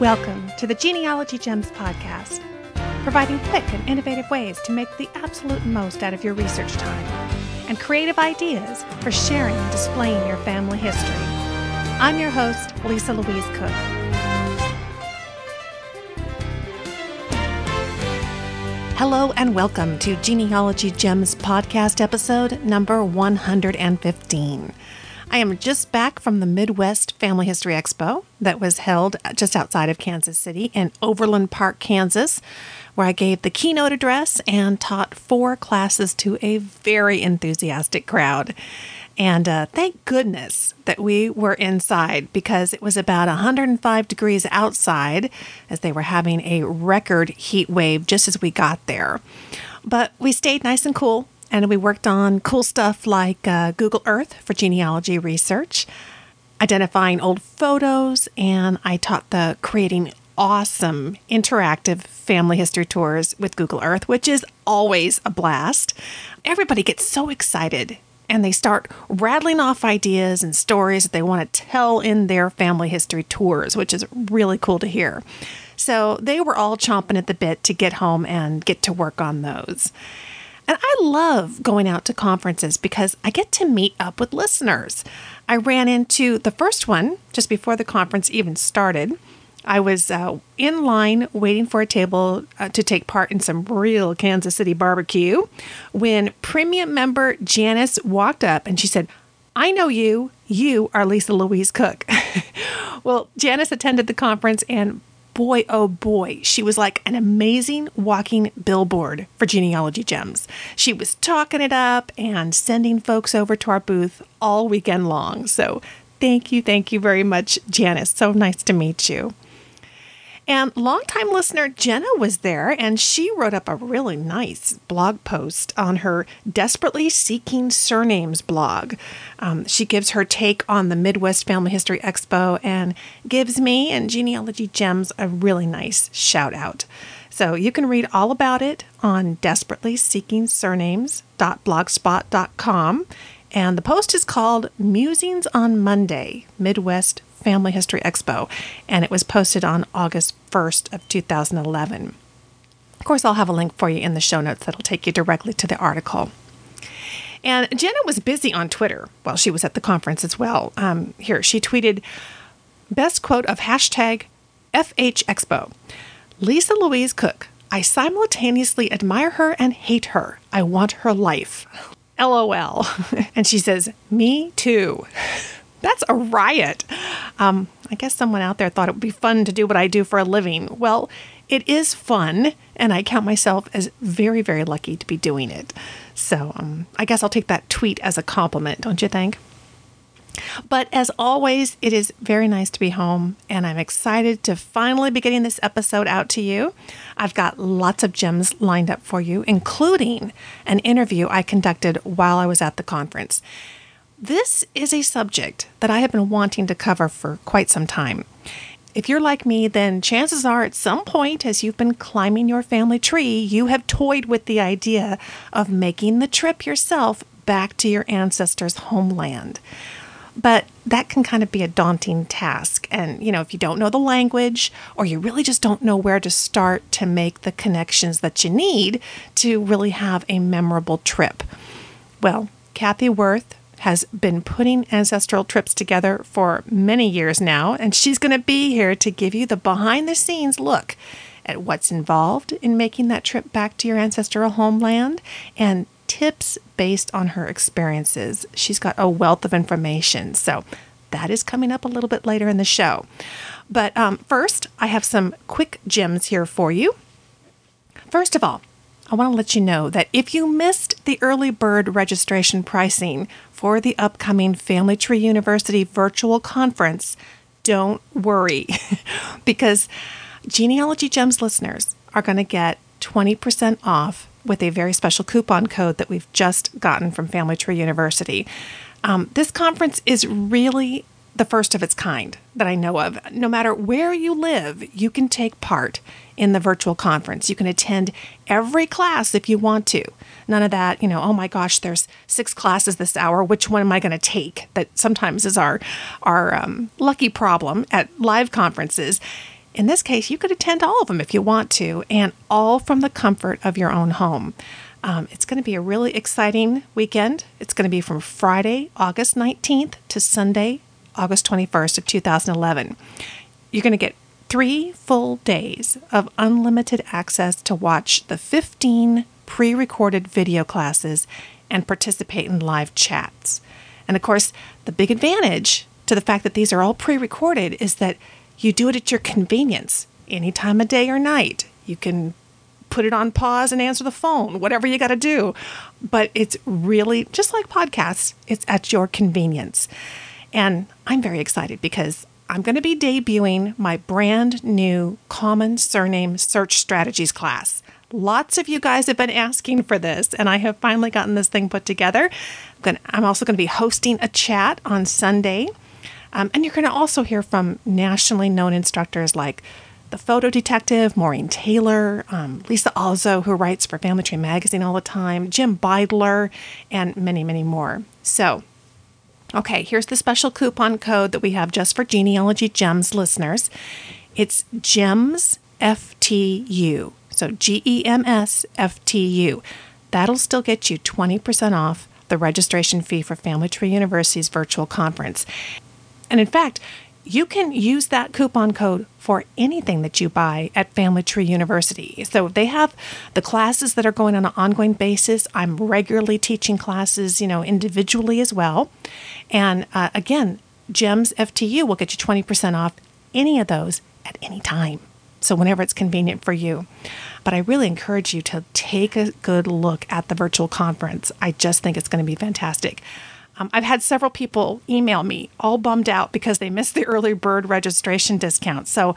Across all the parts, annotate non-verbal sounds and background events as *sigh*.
Welcome to the Genealogy Gems podcast, providing quick and innovative ways to make the absolute most out of your research time and creative ideas for sharing and displaying your family history. I'm your host, Lisa Louise Cooke. Hello and welcome to Genealogy Gems podcast episode number 115. I am just back from the Midwest Family History Expo that was held just outside of Kansas City in Overland Park, Kansas, where I gave the keynote address and taught four classes to a very enthusiastic crowd. And uh, thank goodness that we were inside because it was about 105 degrees outside as they were having a record heat wave just as we got there. But we stayed nice and cool and we worked on cool stuff like uh, Google Earth for genealogy research, identifying old photos, and I taught the creating awesome interactive family history tours with Google Earth, which is always a blast. Everybody gets so excited and they start rattling off ideas and stories that they want to tell in their family history tours, which is really cool to hear. So they were all chomping at the bit to get home and get to work on those. And I love going out to conferences because I get to meet up with listeners. I ran into the first one just before the conference even started. I was uh, in line waiting for a table uh, to take part in some real Kansas City barbecue when premium member Janice walked up and she said, I know you. You are Lisa Louise Cooke. *laughs* well, Janice attended the conference and boy, oh boy, she was like an amazing walking billboard for genealogy gems. She was talking it up and sending folks over to our booth all weekend long. So thank you, thank you very much, Janice. So nice to meet you. And longtime listener Jenna was there, and she wrote up a really nice blog post on her Desperately Seeking Surnames blog. Um, she gives her take on the Midwest Family History Expo and gives me and Genealogy Gems a really nice shout out. So you can read all about it on desperately seeking surnames.blogspot.com. And the post is called Musings on Monday Midwest Family History Expo, and it was posted on August 1st of 2011. Of course, I'll have a link for you in the show notes that'll take you directly to the article. And Jenna was busy on Twitter while she was at the conference as well. Um, here, she tweeted, best quote of hashtag FH Expo. Lisa Louise Cooke. I simultaneously admire her and hate her. I want her life. *laughs* LOL. *laughs* and she says, Me too. *laughs* That's a riot. Um, I guess someone out there thought it would be fun to do what I do for a living. Well, it is fun, and I count myself as very, very lucky to be doing it. So um, I guess I'll take that tweet as a compliment, don't you think? But as always, it is very nice to be home, and I'm excited to finally be getting this episode out to you. I've got lots of gems lined up for you, including an interview I conducted while I was at the conference. This is a subject that I have been wanting to cover for quite some time. If you're like me, then chances are at some point as you've been climbing your family tree, you have toyed with the idea of making the trip yourself back to your ancestors' homeland. But that can kind of be a daunting task. And, you know, if you don't know the language or you really just don't know where to start to make the connections that you need to really have a memorable trip. Well, Kathy Worth, has been putting ancestral trips together for many years now, and she's going to be here to give you the behind the scenes look at what's involved in making that trip back to your ancestral homeland and tips based on her experiences. She's got a wealth of information. So that is coming up a little bit later in the show. But um, first, I have some quick gems here for you. First of all, I want to let you know that if you missed the early bird registration pricing for the upcoming Family Tree University virtual conference, don't worry *laughs* because Genealogy Gems listeners are going to get 20% off with a very special coupon code that we've just gotten from Family Tree University. Um, this conference is really the first of its kind that I know of. No matter where you live, you can take part in the virtual conference. You can attend every class if you want to. None of that, you know, oh my gosh, there's six classes this hour. Which one am I going to take? That sometimes is our our um, lucky problem at live conferences. in this case, you could attend all of them if you want to, and all from the comfort of your own home. Um, it's going to be a really exciting weekend. It's going to be from Friday, August 19th to Sunday, August 21st of 2011. You're going to get three full days of unlimited access to watch the 15 pre recorded video classes and participate in live chats. And of course, the big advantage to the fact that these are all pre recorded is that you do it at your convenience, any time of day or night. You can put it on pause and answer the phone, whatever you got to do. But it's really just like podcasts, it's at your convenience. And I'm very excited because I'm going to be debuting my brand new common surname search strategies class. Lots of you guys have been asking for this, and I have finally gotten this thing put together. I'm also going to be hosting a chat on Sunday. Um, and you're going to also hear from nationally known instructors like the photo detective, Maureen Taylor, um, Lisa Alzo, who writes for Family Tree Magazine all the time, Jim Beidler, and many, many more. So, okay, here's the special coupon code that we have just for Genealogy Gems listeners. It's GEMS FTU. So G E M S F T U. That'll still get you 20% off the registration fee for Family Tree University's virtual conference. And in fact, you can use that coupon code for anything that you buy at Family Tree University. So they have the classes that are going on an ongoing basis. I'm regularly teaching classes, you know, individually as well. And uh, again, GEMS FTU will get you 20% off any of those at any time. So whenever it's convenient for you. But I really encourage you to take a good look at the virtual conference. I just think it's going to be fantastic. Um, I've had several people email me all bummed out because they missed the early bird registration discount. So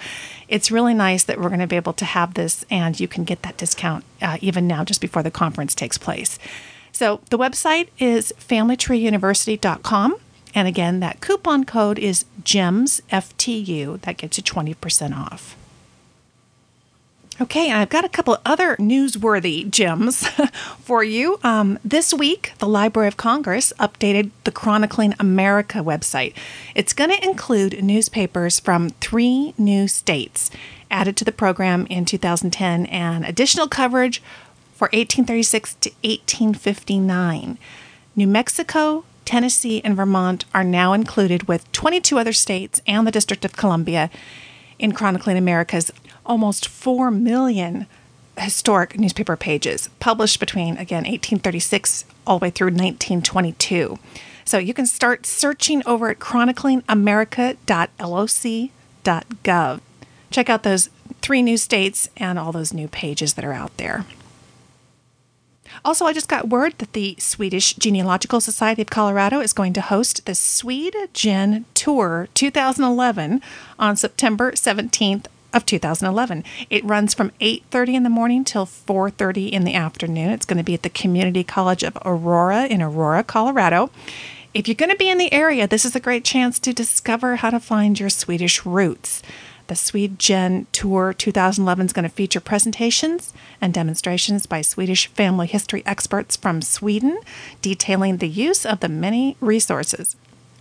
it's really nice that we're going to be able to have this and you can get that discount uh, even now just before the conference takes place. So the website is familytreeuniversity.com. And again, that coupon code is GEMSFTU. That gets you 20% off. Okay, I've got a couple other newsworthy gems *laughs* for you. Um, this week, the Library of Congress updated the Chronicling America website. It's going to include newspapers from three new states added to the program in 2010 and additional coverage for 1836 to 1859. New Mexico, Tennessee, and Vermont are now included with 22 other states and the District of Columbia in Chronicling America's almost 4 million historic newspaper pages published between, again, 1836 all the way through 1922. So you can start searching over at chroniclingamerica.loc.gov. Check out those three new states and all those new pages that are out there. Also, I just got word that the Swedish Genealogical Society of Colorado is going to host the Swede Gen Tour 2011 on September 17th of 2011. It runs from 8:30 in the morning till 4:30 in the afternoon. It's going to be at the Community College of Aurora in Aurora, Colorado. If you're going to be in the area, this is a great chance to discover how to find your Swedish roots. The SwedGenTour 2011 is going to feature presentations and demonstrations by Swedish family history experts from Sweden, detailing the use of the many resources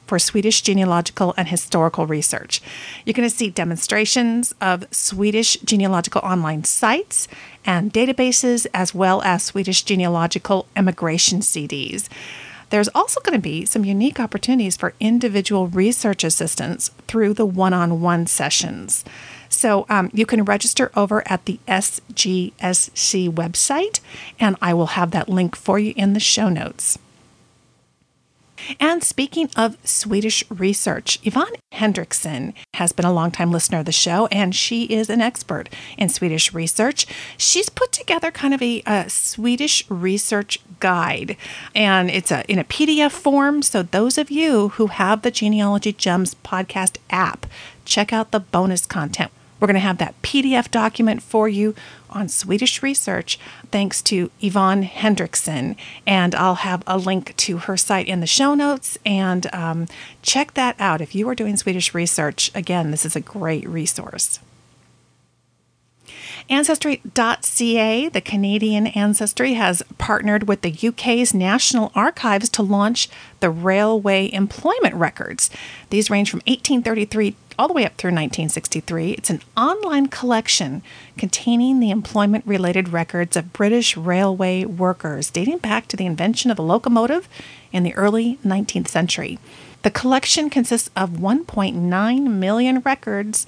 for Swedish genealogical and historical research. You're going to see demonstrations of Swedish genealogical online sites and databases, as well as Swedish genealogical immigration CDs. There's also going to be some unique opportunities for individual research assistance through the one on one sessions. So um, you can register over at the SGSC website, and I will have that link for you in the show notes. And speaking of Swedish research, Yvonne Hendrickson has been a longtime listener of the show, and she is an expert in Swedish research. She's put together kind of a, a Swedish research guide, and it's a, in a PDF form. So, those of you who have the Genealogy Gems podcast app, check out the bonus content. We're going to have that PDF document for you on Swedish research thanks to Yvonne Hendrickson. And I'll have a link to her site in the show notes. And um, check that out. If you are doing Swedish research, again, this is a great resource. Ancestry.ca, the Canadian Ancestry, has partnered with the UK's National Archives to launch the Railway Employment Records. These range from 1833 all the way up through 1963. It's an online collection containing the employment related records of British railway workers dating back to the invention of the locomotive in the early 19th century. The collection consists of 1.9 million records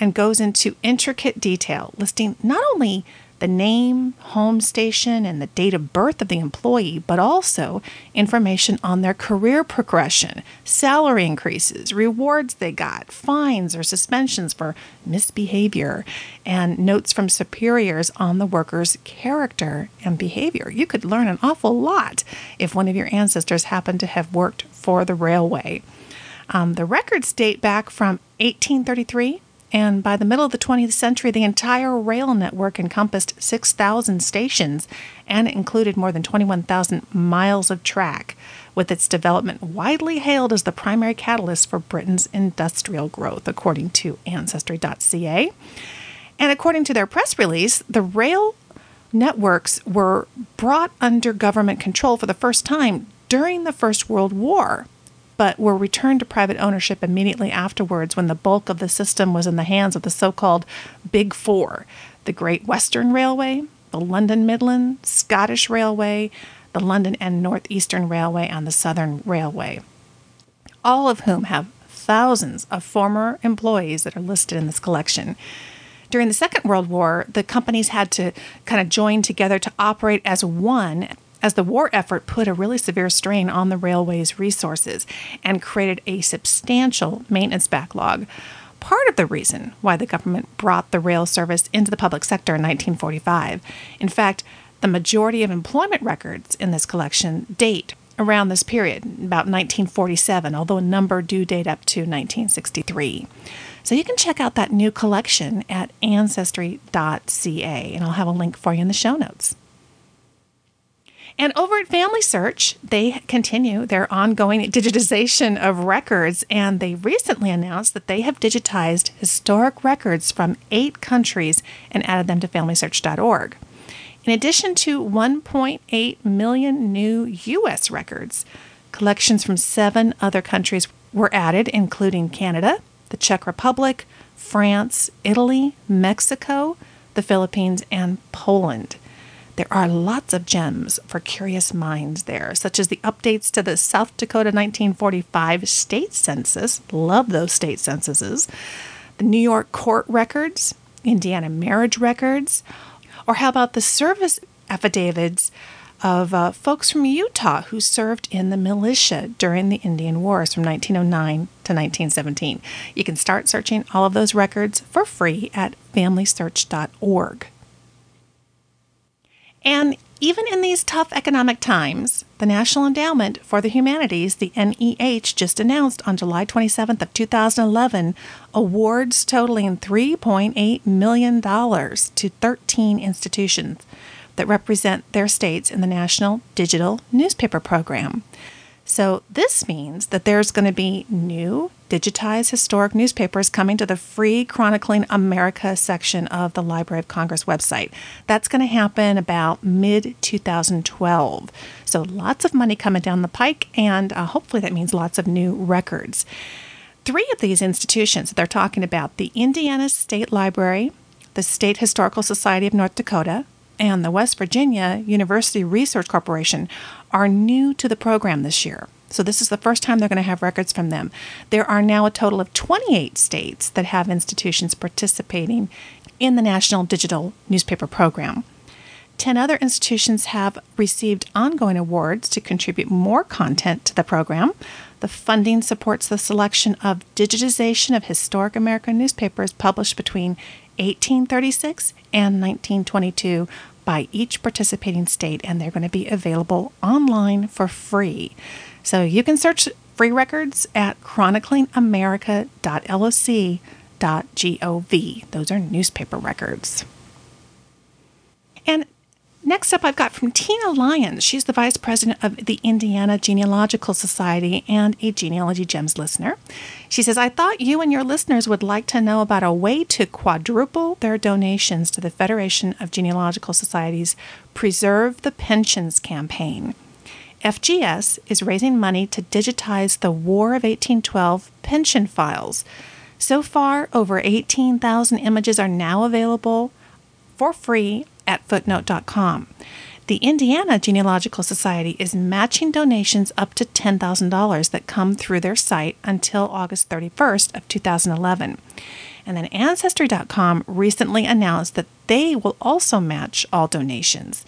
and goes into intricate detail, listing not only the name, home station, and the date of birth of the employee, but also information on their career progression, salary increases, rewards they got, fines or suspensions for misbehavior, and notes from superiors on the worker's character and behavior. You could learn an awful lot if one of your ancestors happened to have worked for the railway. Um, the records date back from 1833 and by the middle of the 20th century, the entire rail network encompassed 6,000 stations and included more than 21,000 miles of track, with its development widely hailed as the primary catalyst for Britain's industrial growth, according to Ancestry.ca. And according to their press release, the rail networks were brought under government control for the first time during the First World War but were returned to private ownership immediately afterwards when the bulk of the system was in the hands of the so called Big Four the Great Western Railway, the London Midland, Scottish Railway, the London and North Eastern Railway, and the Southern Railway, all of whom have thousands of former employees that are listed in this collection. During the Second World War, the companies had to kind of join together to operate as one as the war effort put a really severe strain on the railway's resources and created a substantial maintenance backlog. Part of the reason why the government brought the rail service into the public sector in 1945. In fact, the majority of employment records in this collection date around this period, about 1947, although a number do date up to 1963. So you can check out that new collection at ancestry.ca, and I'll have a link for you in the show notes. And over at Family Search, they continue their ongoing digitization of records, and they recently announced that they have digitized historic records from eight countries and added them to FamilySearch.org. In addition to 1.8 million new U.S. records, collections from seven other countries were added, including Canada, the Czech Republic, France, Italy, Mexico, the Philippines, and Poland. There are lots of gems for curious minds there, such as the updates to the South Dakota 1945 state census. Love those state censuses. The New York court records, Indiana marriage records, or how about the service affidavits of uh, folks from Utah who served in the militia during the Indian Wars from 1909 to 1917. You can start searching all of those records for free at familysearch.org. And even in these tough economic times, the National Endowment for the Humanities, the NEH, just announced on July 27th of 2011 awards totaling $3.8 million to 13 institutions that represent their states in the National Digital Newspaper Program. So, this means that there's going to be new digitized historic newspapers coming to the free Chronicling America section of the Library of Congress website. That's going to happen about mid 2012. So, lots of money coming down the pike, and uh, hopefully, that means lots of new records. Three of these institutions that they're talking about the Indiana State Library, the State Historical Society of North Dakota, and the West Virginia University Research Corporation are new to the program this year. So, this is the first time they're going to have records from them. There are now a total of 28 states that have institutions participating in the National Digital Newspaper Program. 10 other institutions have received ongoing awards to contribute more content to the program. The funding supports the selection of digitization of historic American newspapers published between 1836 and 1922 by each participating state, and they're going to be available online for free. So you can search free records at chroniclingamerica.loc.gov. Those are newspaper records. And Next up, I've got from Tina Lyons. She's the vice president of the Indiana Genealogical Society and a Genealogy Gems listener. She says, I thought you and your listeners would like to know about a way to quadruple their donations to the Federation of Genealogical Societies Preserve the Pensions campaign. FGS is raising money to digitize the War of 1812 pension files. So far, over 18,000 images are now available for free at footnote.com. The Indiana Genealogical Society is matching donations up to $10,000 that come through their site until August 31st of 2011. And then ancestry.com recently announced that they will also match all donations.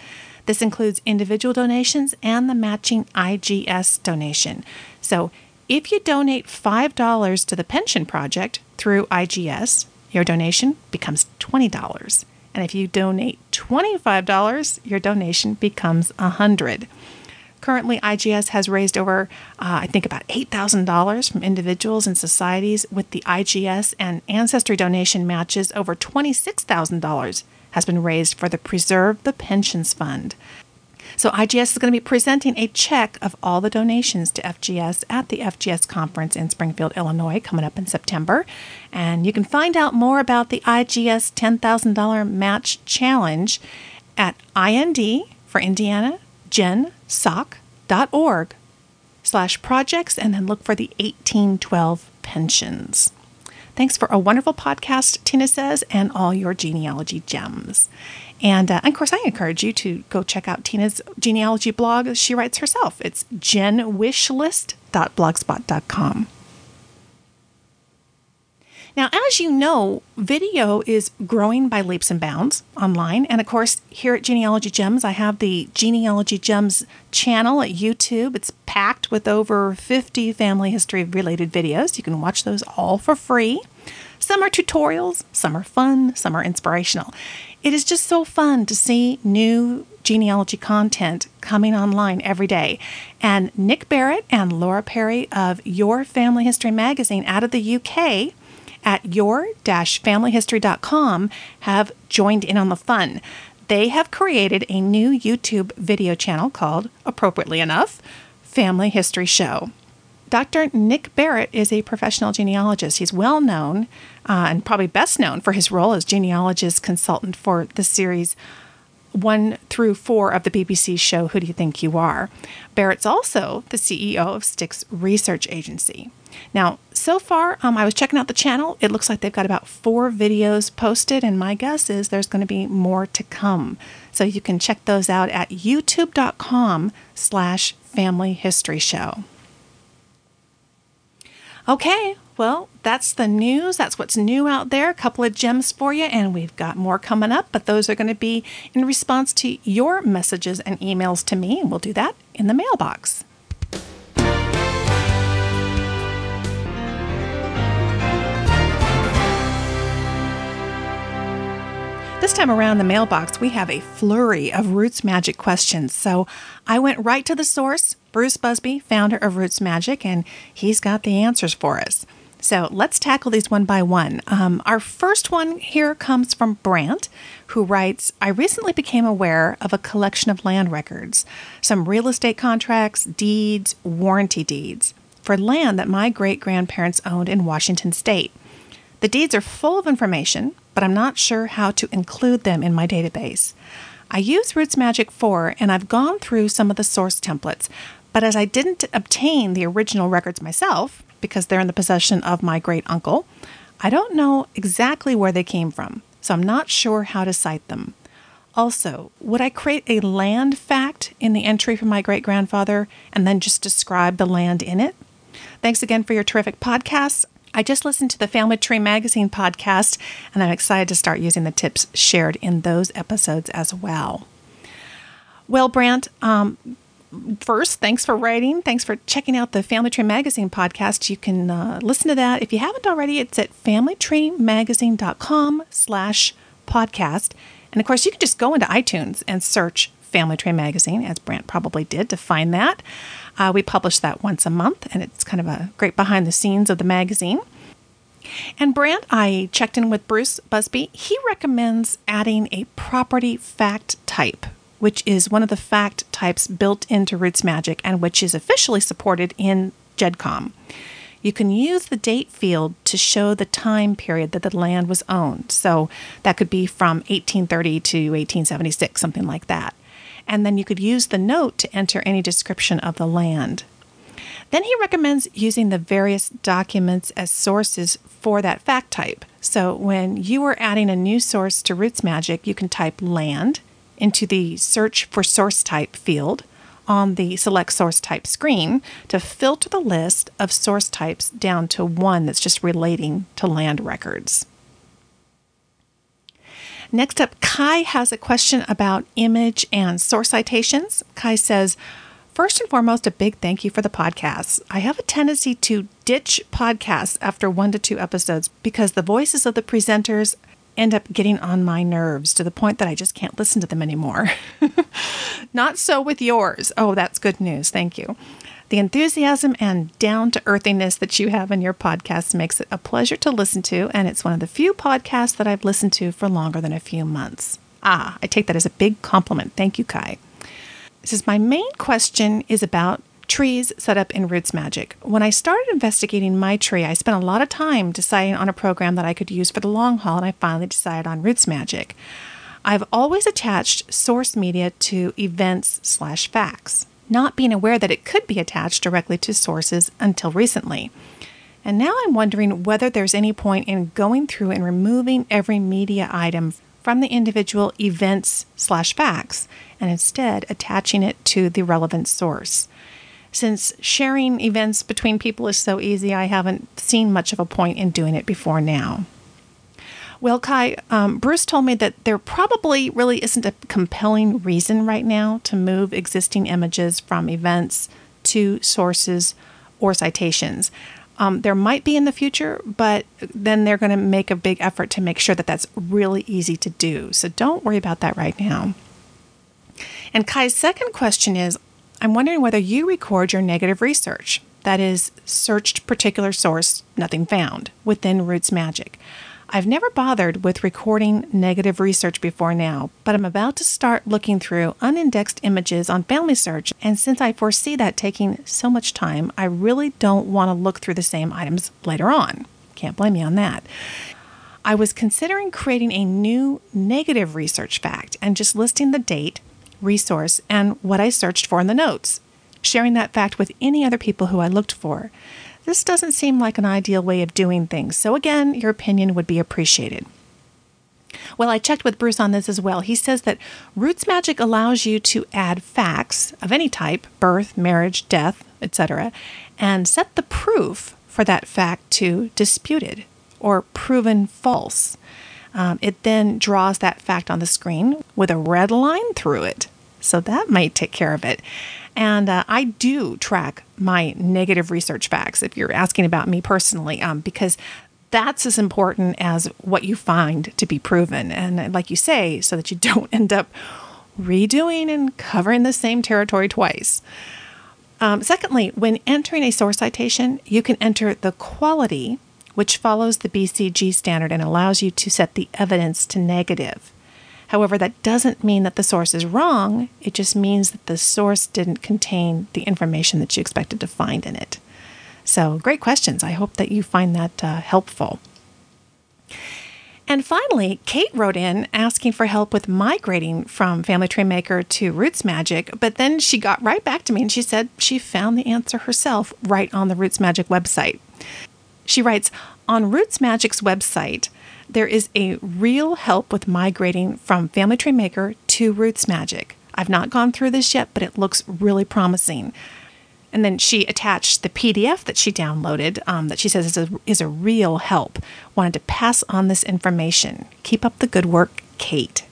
This includes individual donations and the matching IGS donation. So, if you donate $5 to the pension project through IGS, your donation becomes $20. And if you donate $25, your donation becomes 100 Currently, IGS has raised over, uh, I think, about $8,000 from individuals and societies. With the IGS and Ancestry donation matches, over $26,000 has been raised for the Preserve the Pensions Fund. So IGS is going to be presenting a check of all the donations to FGS at the FGS conference in Springfield, Illinois, coming up in September. And you can find out more about the IGS $10,000 match challenge at IND for Indiana, gensoc.org slash projects and then look for the 1812 pensions. Thanks for a wonderful podcast, Tina says, and all your genealogy gems. And, uh, of course, I encourage you to go check out Tina's genealogy blog. She writes herself. It's genwishlist.blogspot.com. Now, as you know, video is growing by leaps and bounds online. And of course, here at Genealogy Gems, I have the Genealogy Gems channel at YouTube. It's packed with over 50 family history related videos. You can watch those all for free. Some are tutorials, some are fun, some are inspirational. It is just so fun to see new genealogy content coming online every day. And Nick Barratt and Laura Perry of Your Family History magazine out of the UK at your-familyhistory.com have joined in on the fun. They have created a new YouTube video channel called, appropriately enough, Family History Show. Dr. Nick Barratt is a professional genealogist. He's well known uh, and probably best known for his role as genealogist consultant for the series one through four of the BBC show Who Do You Think You Are? Barratt's also the CEO of Sticks Research Agency. Now, so far, um, I was checking out the channel. It looks like they've got about four videos posted, and my guess is there's going to be more to come. So you can check those out at youtube.com slash family history show. Okay, well, that's the news. That's what's new out there. A couple of gems for you, and we've got more coming up, but those are going to be in response to your messages and emails to me, and we'll do that in the mailbox. This time around the mailbox, we have a flurry of Roots Magic questions. So I went right to the source, Bruce Buzbee, founder of Roots Magic, and he's got the answers for us. So let's tackle these one by one. Um, our first one here comes from Brant, who writes I recently became aware of a collection of land records, some real estate contracts, deeds, warranty deeds for land that my great grandparents owned in Washington state. The deeds are full of information, but I'm not sure how to include them in my database. I use Roots Magic 4 and I've gone through some of the source templates, but as I didn't obtain the original records myself, because they're in the possession of my great uncle, I don't know exactly where they came from, so I'm not sure how to cite them. Also, would I create a land fact in the entry for my great grandfather and then just describe the land in it? Thanks again for your terrific podcasts. I just listened to the Family Tree Magazine podcast, and I'm excited to start using the tips shared in those episodes as well. Well, Brant, um, first, thanks for writing. Thanks for checking out the Family Tree Magazine podcast. You can uh, listen to that. If you haven't already, it's at familytreemagazine.com slash podcast. And of course, you can just go into iTunes and search Family Tree Magazine, as Brant probably did, to find that. Uh, we publish that once a month, and it's kind of a great behind the scenes of the magazine. And Brant, I checked in with Bruce Buzbee. He recommends adding a property fact type which is one of the fact types built into Roots Magic and which is officially supported in GEDCOM. You can use the date field to show the time period that the land was owned. So that could be from 1830 to 1876, something like that. And then you could use the note to enter any description of the land. Then he recommends using the various documents as sources for that fact type. So when you are adding a new source to Roots Magic, you can type land into the search for source type field on the select source type screen to filter the list of source types down to one that's just relating to land records. Next up, Kai has a question about image and source citations. Kai says, First and foremost, a big thank you for the podcast. I have a tendency to ditch podcasts after one to two episodes because the voices of the presenters end up getting on my nerves to the point that I just can't listen to them anymore. *laughs* Not so with yours. Oh, that's good news. Thank you. The enthusiasm and down to earthiness that you have in your podcast makes it a pleasure to listen to, and it's one of the few podcasts that I've listened to for longer than a few months. Ah, I take that as a big compliment. Thank you, Kai. This is my main question is about trees set up in Roots Magic. When I started investigating my tree, I spent a lot of time deciding on a program that I could use for the long haul, and I finally decided on Roots Magic. I've always attached source media to events slash facts, not being aware that it could be attached directly to sources until recently. And now I'm wondering whether there's any point in going through and removing every media item from the individual events slash facts and instead attaching it to the relevant source. Since sharing events between people is so easy, I haven't seen much of a point in doing it before now. Well, Kai, um, Bruce told me that there probably really isn't a compelling reason right now to move existing images from events to sources or citations. Um, there might be in the future, but then they're going to make a big effort to make sure that that's really easy to do. So don't worry about that right now. And Kai's second question is I'm wondering whether you record your negative research, that is, searched particular source, nothing found, within Roots Magic. I've never bothered with recording negative research before now, but I'm about to start looking through unindexed images on Family Search, and since I foresee that taking so much time, I really don't want to look through the same items later on. Can't blame me on that. I was considering creating a new negative research fact and just listing the date, resource, and what I searched for in the notes, sharing that fact with any other people who I looked for. This doesn't seem like an ideal way of doing things, so again, your opinion would be appreciated. Well, I checked with Bruce on this as well. He says that Roots Magic allows you to add facts of any type birth, marriage, death, etc. and set the proof for that fact to disputed or proven false. Um, it then draws that fact on the screen with a red line through it. So that might take care of it. And uh, I do track my negative research facts if you're asking about me personally, um, because that's as important as what you find to be proven. And like you say, so that you *laughs* don't end up redoing and covering the same territory twice. Um, secondly, when entering a source citation, you can enter the quality, which follows the BCG standard and allows you to set the evidence to negative. However, that doesn't mean that the source is wrong, it just means that the source didn't contain the information that you expected to find in it. So, great questions. I hope that you find that uh, helpful. And finally, Kate wrote in asking for help with migrating from Family Tree Maker to Roots Magic, but then she got right back to me and she said she found the answer herself right on the Roots Magic website. She writes On Roots Magic's website, there is a real help with migrating from Family Tree Maker to Roots Magic. I've not gone through this yet, but it looks really promising. And then she attached the PDF that she downloaded um, that she says is a, is a real help. Wanted to pass on this information. Keep up the good work, Kate.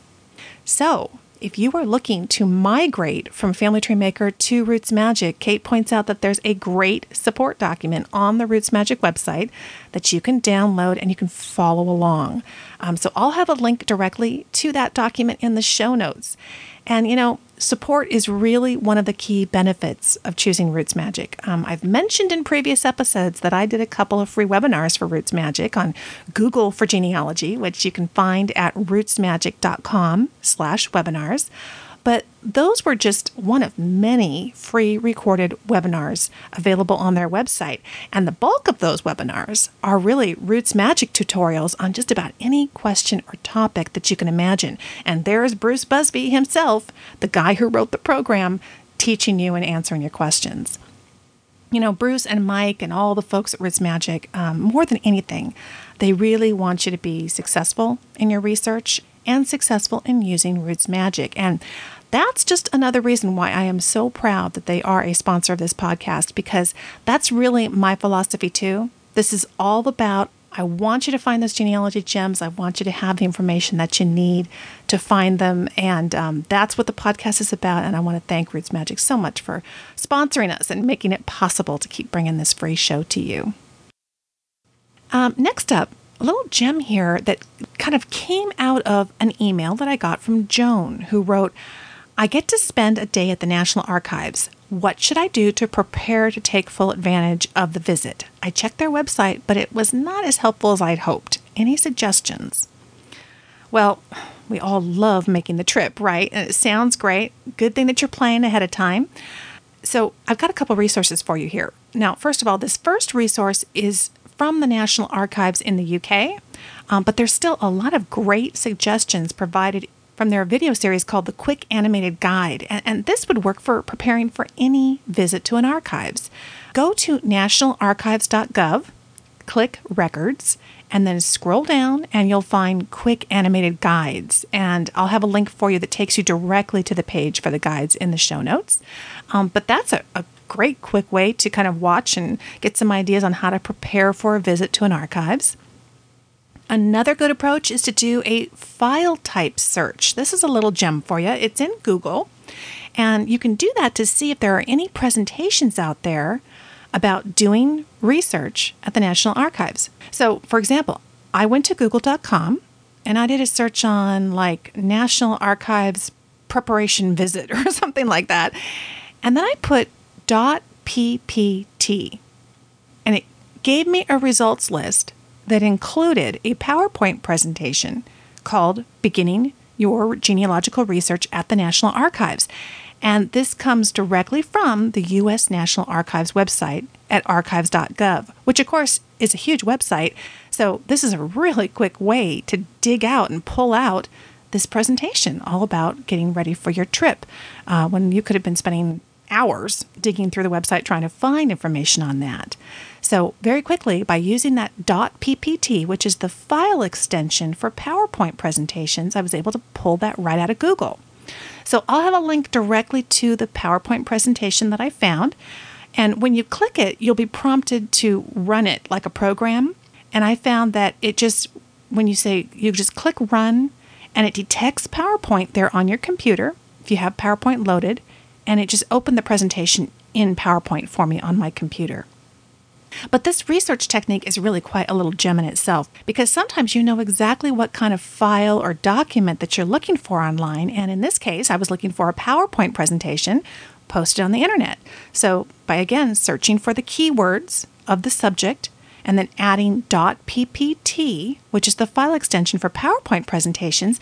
So, if you are looking to migrate from Family Tree Maker to Roots Magic, Kate points out that there's a great support document on the Roots Magic website that you can download and you can follow along. Um, so I'll have a link directly to that document in the show notes. And you know, support is really one of the key benefits of choosing Roots Magic. Um, I've mentioned in previous episodes that I did a couple of free webinars for Roots Magic on Google for genealogy, which you can find at rootsmagic.com slash webinars. But those were just one of many free recorded webinars available on their website. And the bulk of those webinars are really Roots Magic tutorials on just about any question or topic that you can imagine. And there's Bruce Buzbee himself, the guy who wrote the program, teaching you and answering your questions. You know, Bruce and Mike and all the folks at Roots Magic, um, more than anything, they really want you to be successful in your research and successful in using Roots Magic. And that's just another reason why I am so proud that they are a sponsor of this podcast because that's really my philosophy too. This is all about I want you to find those genealogy gems. I want you to have the information that you need to find them. And um, that's what the podcast is about. And I want to thank Roots Magic so much for sponsoring us and making it possible to keep bringing this free show to you. Um, next up, a little gem here that kind of came out of an email that I got from Joan, who wrote, I get to spend a day at the National Archives. What should I do to prepare to take full advantage of the visit? I checked their website, but it was not as helpful as I'd hoped. Any suggestions? Well, we all love making the trip, right? And it sounds great. Good thing that you're planning ahead of time. So, I've got a couple resources for you here. Now, first of all, this first resource is from the National Archives in the UK, um, but there's still a lot of great suggestions provided from their video series called The Quick Animated Guide. And, and, this would work for preparing for any visit to an archives. Go to nationalarchives.gov, click Records, and then scroll down and you'll find quick animated guides. And I'll have a link for you that takes you directly to the page for the guides in the show notes. Um, but that's a, a great quick way to kind of watch and get some ideas on how to prepare for a visit to an archives. Another good approach is to do a file type search. This is a little gem for you. It's in Google, and you can do that to see if there are any presentations out there about doing research at the National Archives. So, for example, I went to google.com and I did a search on like National Archives preparation visit *laughs* or something like that. And then I put .ppt and it gave me a results list that included a PowerPoint presentation called Beginning Your Genealogical Research at the National Archives. And this comes directly from the U.S. National Archives website at archives.gov, which, of course, is a huge website. So, this is a really quick way to dig out and pull out this presentation all about getting ready for your trip uh, when you could have been spending hours digging through the website trying to find information on that. So, very quickly, by using that .ppt, which is the file extension for PowerPoint presentations, I was able to pull that right out of Google. So, I'll have a link directly to the PowerPoint presentation that I found. And when you click it, you'll be prompted to run it like a program. And I found that it just, when you say, you just click run, and it detects PowerPoint there on your computer if you have PowerPoint loaded, and it just opened the presentation in PowerPoint for me on my computer. But this research technique is really quite a little gem in itself because sometimes you know exactly what kind of file or document that you're looking for online. And in this case, I was looking for a PowerPoint presentation posted on the internet. So, by again searching for the keywords of the subject and then adding .ppt, which is the file extension for PowerPoint presentations,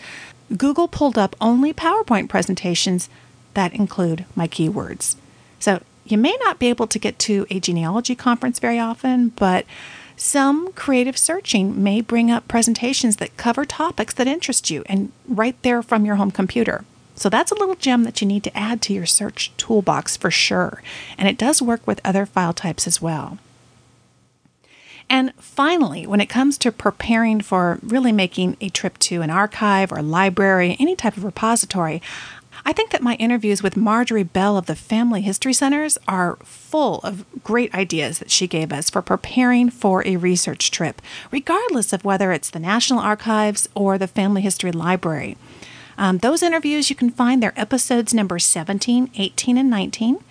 Google pulled up only PowerPoint presentations that include my keywords. So, you may not be able to get to a genealogy conference very often, but some creative searching may bring up presentations that cover topics that interest you and right there from your home computer. So that's a little gem that you need to add to your search toolbox for sure. And it does work with other file types as well. And finally, when it comes to preparing for really making a trip to an archive or library, any type of repository, I think that my interviews with Marjorie Bell of the Family History Centers are full of great ideas that she gave us for preparing for a research trip, regardless of whether it's the National Archives or the Family History Library. Um, those interviews, you can find their episodes number 17, 18, and 19.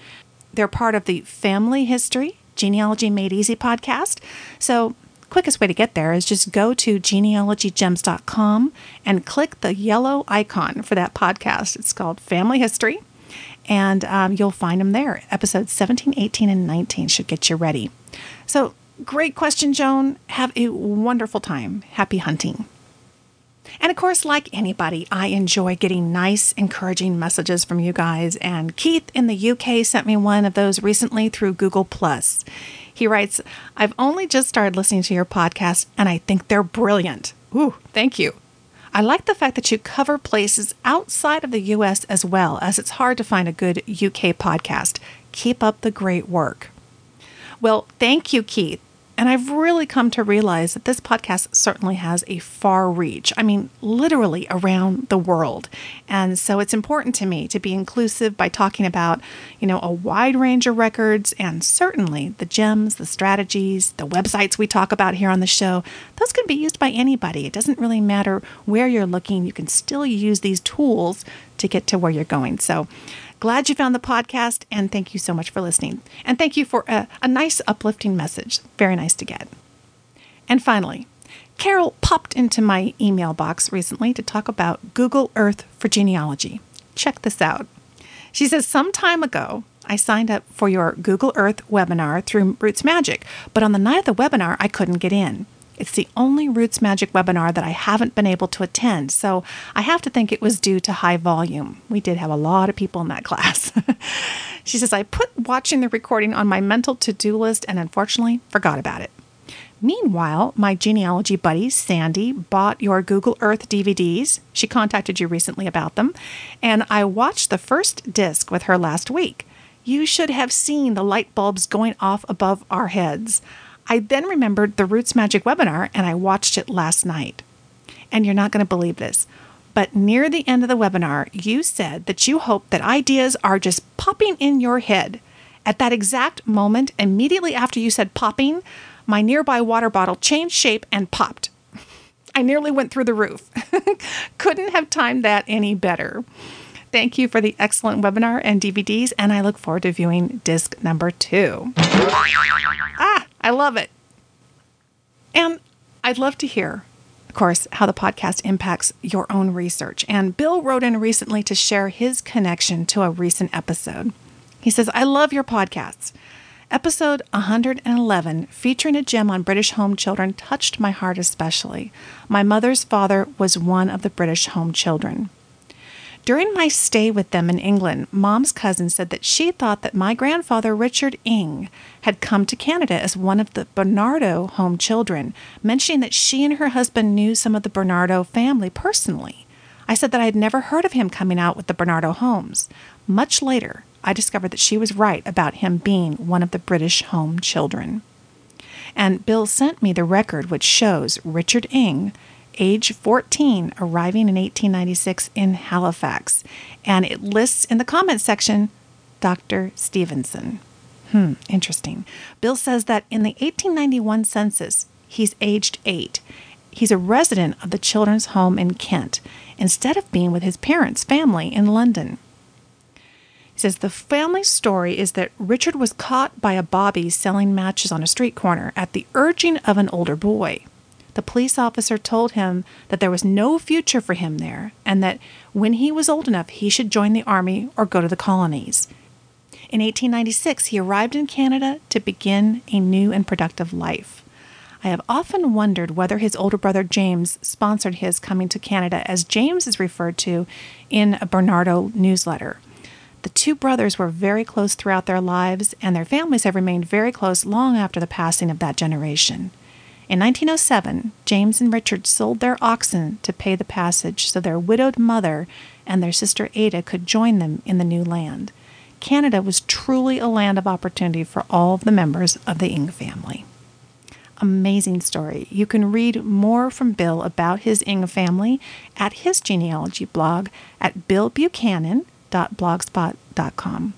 They're part of the Family History Genealogy Made Easy podcast. So quickest way to get there is just go to genealogygems.com and click the yellow icon for that podcast. It's called Family History, and um, you'll find them there. Episodes 17, 18, and 19 should get you ready. So, great question, Joan. Have a wonderful time. Happy hunting. And of course, like anybody, I enjoy getting nice, encouraging messages from you guys. And Keith in the UK sent me one of those recently through Google Plus. He writes, I've only just started listening to your podcast and I think they're brilliant. Ooh, thank you. I like the fact that you cover places outside of the US as well, as it's hard to find a good UK podcast. Keep up the great work. Well, thank you, Keith. And I've really come to realize that this podcast certainly has a far reach. I mean, literally around the world. And so it's important to me to be inclusive by talking about, you know, a wide range of records and certainly the gems, the strategies, the websites we talk about here on the show. Those can be used by anybody. It doesn't really matter where you're looking. You can still use these tools to get to where you're going. So Glad you found the podcast, and thank you so much for listening. And thank you for a, a nice, uplifting message. Very nice to get. And finally, Carol popped into my email box recently to talk about Google Earth for genealogy. Check this out. She says, Some time ago, I signed up for your Google Earth webinar through RootsMagic, but on the night of the webinar, I couldn't get in. It's the only RootsMagic webinar that I haven't been able to attend, so I have to think it was due to high volume. We did have a lot of people in that *laughs* class. she says, I put watching the recording on my mental to do list and unfortunately forgot about it. Meanwhile, my genealogy buddy, Sandy, bought your Google Earth DVDs. She contacted you recently about them, and I watched the first disc with her last week. You should have seen the light bulbs going off above our heads. I then remembered the RootsMagic webinar and I watched it last night. And you're not going to believe this, but near the end of the webinar, you said that you hope that ideas are just popping in your head. At that exact moment, immediately after you said popping, my nearby water bottle changed shape and popped. *laughs* I nearly went through the roof. *laughs* Couldn't have timed that any better. Thank you for the excellent webinar and DVDs, and I look forward to viewing disc number two. Ah, I love it. And I'd love to hear, of course, how the podcast impacts your own research. And Bill wrote in recently to share his connection to a recent episode. He says, I love your podcasts. Episode 111, featuring a gem on British home children, touched my heart especially. My mother's father was one of the British home children. During my stay with them in England, Mom's cousin said that she thought that my grandfather, Richard Ing, had come to Canada as one of the Barnardo home children, mentioning that she and her husband knew some of the Barnardo family personally. I said that I had never heard of him coming out with the Barnardo homes. Much later, I discovered that she was right about him being one of the British home children. And Bill sent me the record which shows Richard Ing age 14, arriving in 1896 in Halifax. And it lists in the comments section Dr. Stevenson. Hmm, interesting. Bill says that in the 1891 census, he's aged eight. He's a resident of the children's home in Kent instead of being with his parents' family in London. He says the family story is that Richard was caught by a bobby selling matches on a street corner at the urging of an older boy the police officer told him that there was no future for him there and that when he was old enough, he should join the army or go to the colonies. In 1896, he arrived in Canada to begin a new and productive life. I have often wondered whether his older brother James sponsored his coming to Canada, as James is referred to in a Barnardo newsletter. The two brothers were very close throughout their lives, and their families have remained very close long after the passing of that generation. In 1907, James and Richard sold their oxen to pay the passage so their widowed mother and their sister Ada could join them in the new land. Canada was truly a land of opportunity for all of the members of the Ing family. Amazing story. You can read more from Bill about his Ing family at his genealogy blog at billbuchanan.blogspot.com.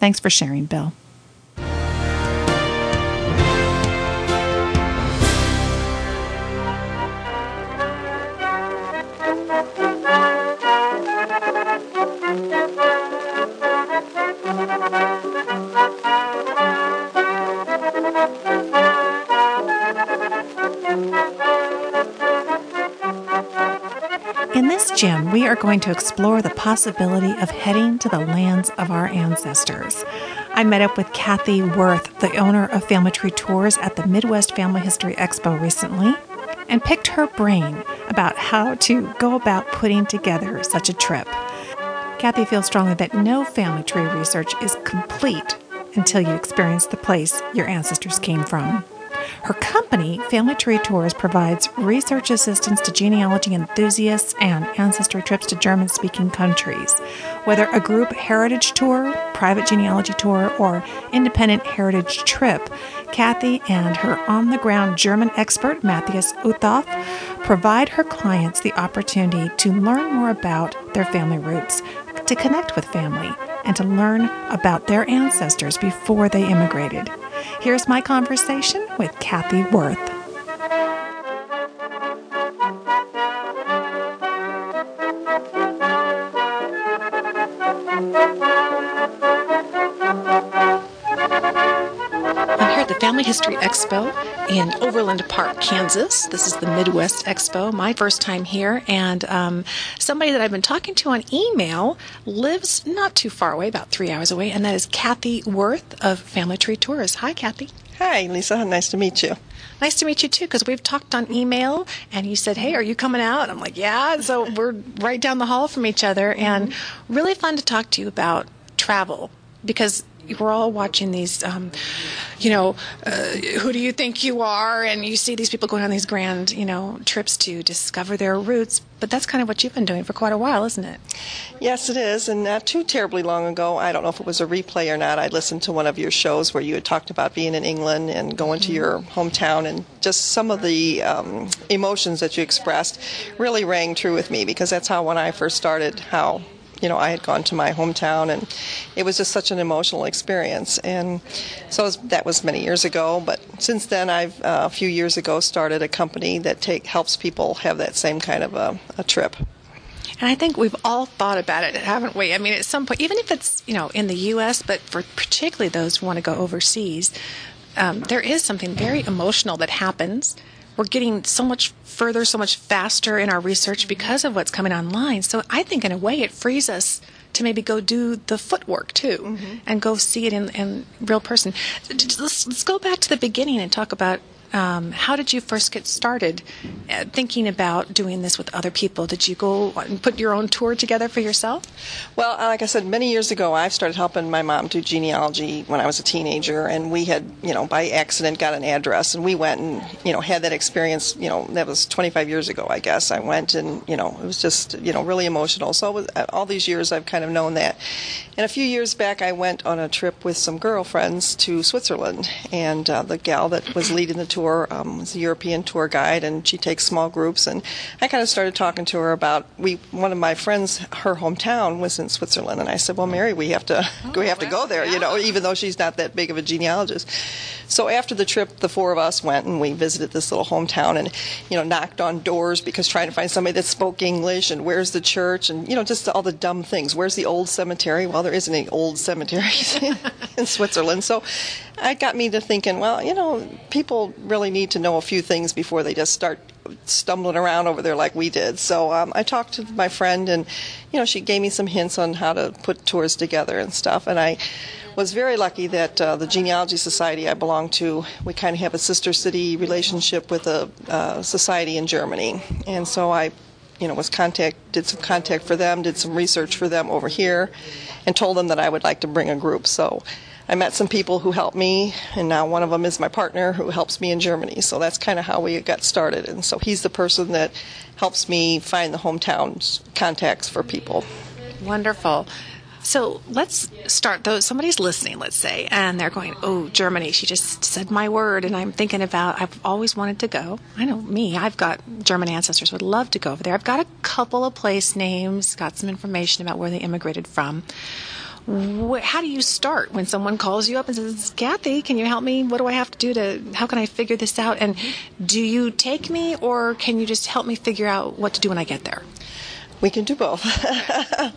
Thanks for sharing, Bill. Gem, we are going to explore the possibility of heading to the lands of our ancestors. I met up with Kathy Worth, the owner of Family Tree Tours, at the Midwest Family History Expo recently and picked her brain about how to go about putting together such a trip. Kathy feels strongly that no family tree research is complete until you experience the place your ancestors came from. Her company, Family Tree Tours, provides research assistance to genealogy enthusiasts and ancestry trips to German speaking countries. Whether a group heritage tour, private genealogy tour, or independent heritage trip, Kathy and her on the ground German expert, Matthias Uthoff, provide her clients the opportunity to learn more about their family roots, to connect with family, and to learn about their ancestors before they immigrated. Here's my conversation with Kathy Worth. Family History Expo in Overland Park, Kansas. This is the Midwest Expo, my first time here, and um, somebody that I've been talking to on email lives not too far away, about three hours away, and that is Kathy Worth of Family Tree Tours. Hi, Kathy. Hi, Lisa. Nice to meet you. Nice to meet you too, because we've talked on email, and you said, "Hey, are you coming out?" I'm like, "Yeah." So we're right down the hall from each other, and really fun to talk to you about travel because we're all watching these, um, you know, uh, who do you think you are? And you see these people going on these grand, you know, trips to discover their roots. But that's kind of what you've been doing for quite a while, isn't it? Yes, it is. And not too terribly long ago, I don't know if it was a replay or not, I listened to one of your shows where you had talked about being in England and going to your hometown, and just some of the um, emotions that you expressed really rang true with me because that's how when I first started, how you know, I had gone to my hometown, and it was just such an emotional experience. And so was, that was many years ago. But since then, I've uh, a few years ago started a company that take helps people have that same kind of a, a trip. And I think we've all thought about it, haven't we? I mean, at some point, even if it's you know in the U.S., but for particularly those who want to go overseas, um, there is something very emotional that happens we're getting so much further, so much faster in our research because of what's coming online. So I think in a way it frees us to maybe go do the footwork too mm-hmm. and go see it in, in real person. Let's, let's go back to the beginning and talk about um, how did you first get started uh, thinking about doing this with other people? Did you go and put your own tour together for yourself? Well, uh, like I said, many years ago, I started helping my mom do genealogy when I was a teenager, and we had, you know, by accident got an address, and we went and, you know, had that experience. You know, that was 25 years ago, I guess. I went, and you know, it was just, you know, really emotional. So uh, all these years, I've kind of known that. And a few years back, I went on a trip with some girlfriends to Switzerland, and uh, the gal that was leading the tour tour, um, was a European tour guide, and she takes small groups. And I kind of started talking to her about we. One of my friends, her hometown was in Switzerland, and I said, "Well, Mary, we have to oh, *laughs* we have well, to go there, yeah. you know, even though she's not that big of a genealogist." So after the trip, the four of us went and we visited this little hometown, and you know, knocked on doors because trying to find somebody that spoke English, and where's the church, and you know, just all the dumb things. Where's the old cemetery? Well, there isn't any old cemeteries *laughs* in Switzerland, so it got me to thinking, well, you know, people really need to know a few things before they just start stumbling around over there like we did. So um, I talked to my friend, and you know, she gave me some hints on how to put tours together and stuff. And I was very lucky that uh, the genealogy society I belong to, we kind of have a sister city relationship with a uh, society in Germany, and so I. You know, was contact did some contact for them, did some research for them over here, and told them that I would like to bring a group. So I met some people who helped me, and now one of them is my partner who helps me in Germany. So that's kind of how we got started. And so he's the person that helps me find the hometown contacts for people. Wonderful. So let's start though. Somebody's listening, let's say, and they're going, Oh, Germany. She just said my word. And I'm thinking about, I've always wanted to go. I know me, I've got German ancestors, would love to go over there. I've got a couple of place names, got some information about where they immigrated from how do you start when someone calls you up and says, Kathy, can you help me? What do I have to do to, how can I figure this out? And do you take me or can you just help me figure out what to do when I get there? We can do both.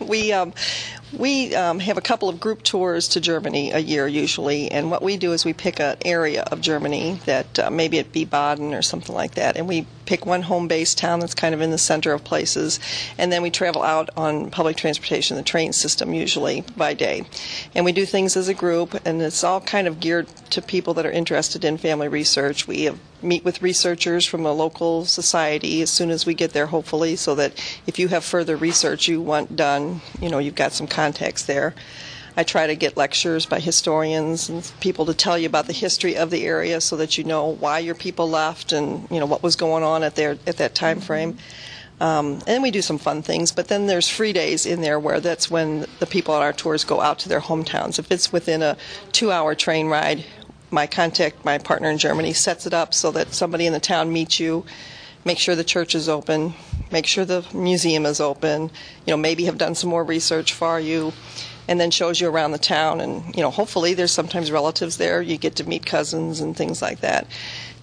*laughs* we um, we um, have a couple of group tours to Germany a year usually, and what we do is we pick an area of Germany that uh, maybe it be Baden or something like that, and we pick one home base town that's kind of in the center of places, and then we travel out on public transportation, the train system usually by day. And we do things as a group, and it's all kind of geared to people that are interested in family research. We have, meet with researchers from a local society as soon as we get there, hopefully, so that if you have further research you want done, you know, you've got some context there. I try to get lectures by historians and people to tell you about the history of the area so that you know why your people left and you know what was going on at their at that time frame. Um, and we do some fun things, but then there's free days in there where that's when the people on our tours go out to their hometowns. If it's within a two-hour train ride, my contact, my partner in Germany, sets it up so that somebody in the town meets you, make sure the church is open, make sure the museum is open, you know, maybe have done some more research for you and then shows you around the town. And you know, hopefully, there's sometimes relatives there. You get to meet cousins and things like that.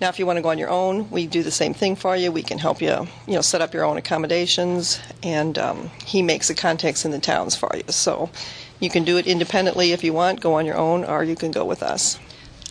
Now, if you want to go on your own, we do the same thing for you. We can help you, you know, set up your own accommodations, and um, he makes the contacts in the towns for you. So you can do it independently if you want, go on your own, or you can go with us.